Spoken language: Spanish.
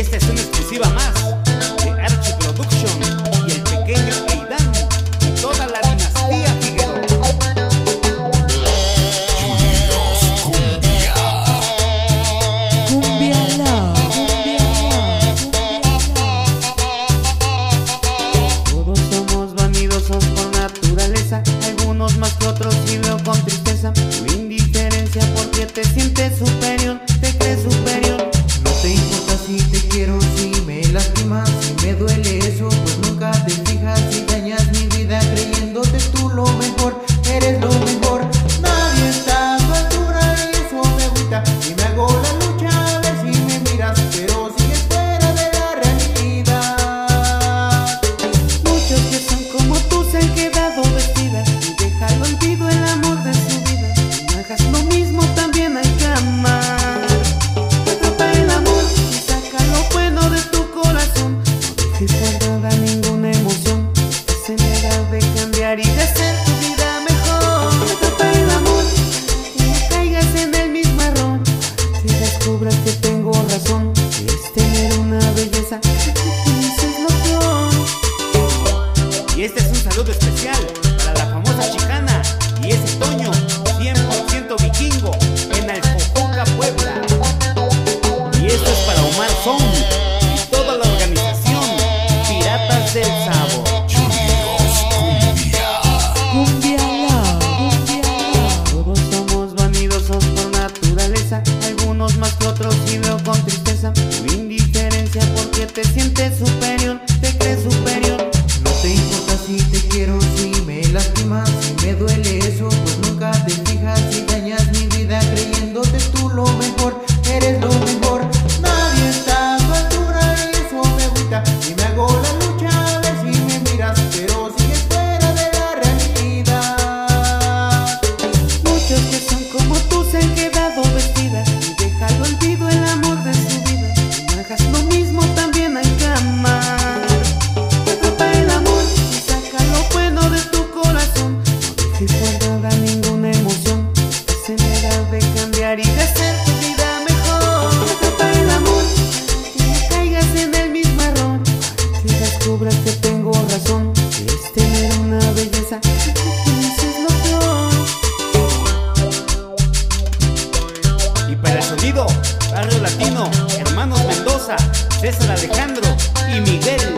Esta es una exclusiva más de Archie Production y el pequeño Aidan y toda la dinastía Figueroa. Cumbia. Cumbia. Todos somos vanidosos por naturaleza, algunos más que otros y veo con tristeza tu indiferencia porque te sientes te guardaba ninguna emoción. Se me da de cambiar y de hacer tu vida mejor. Atrapa el amor, no caigas en el mismo error. Si descubras que tengo razón, es tener una belleza que es lo peor. Y este es un saludo especial. y veo con tristeza. sonido, barrio latino, hermanos Mendoza, César Alejandro y Miguel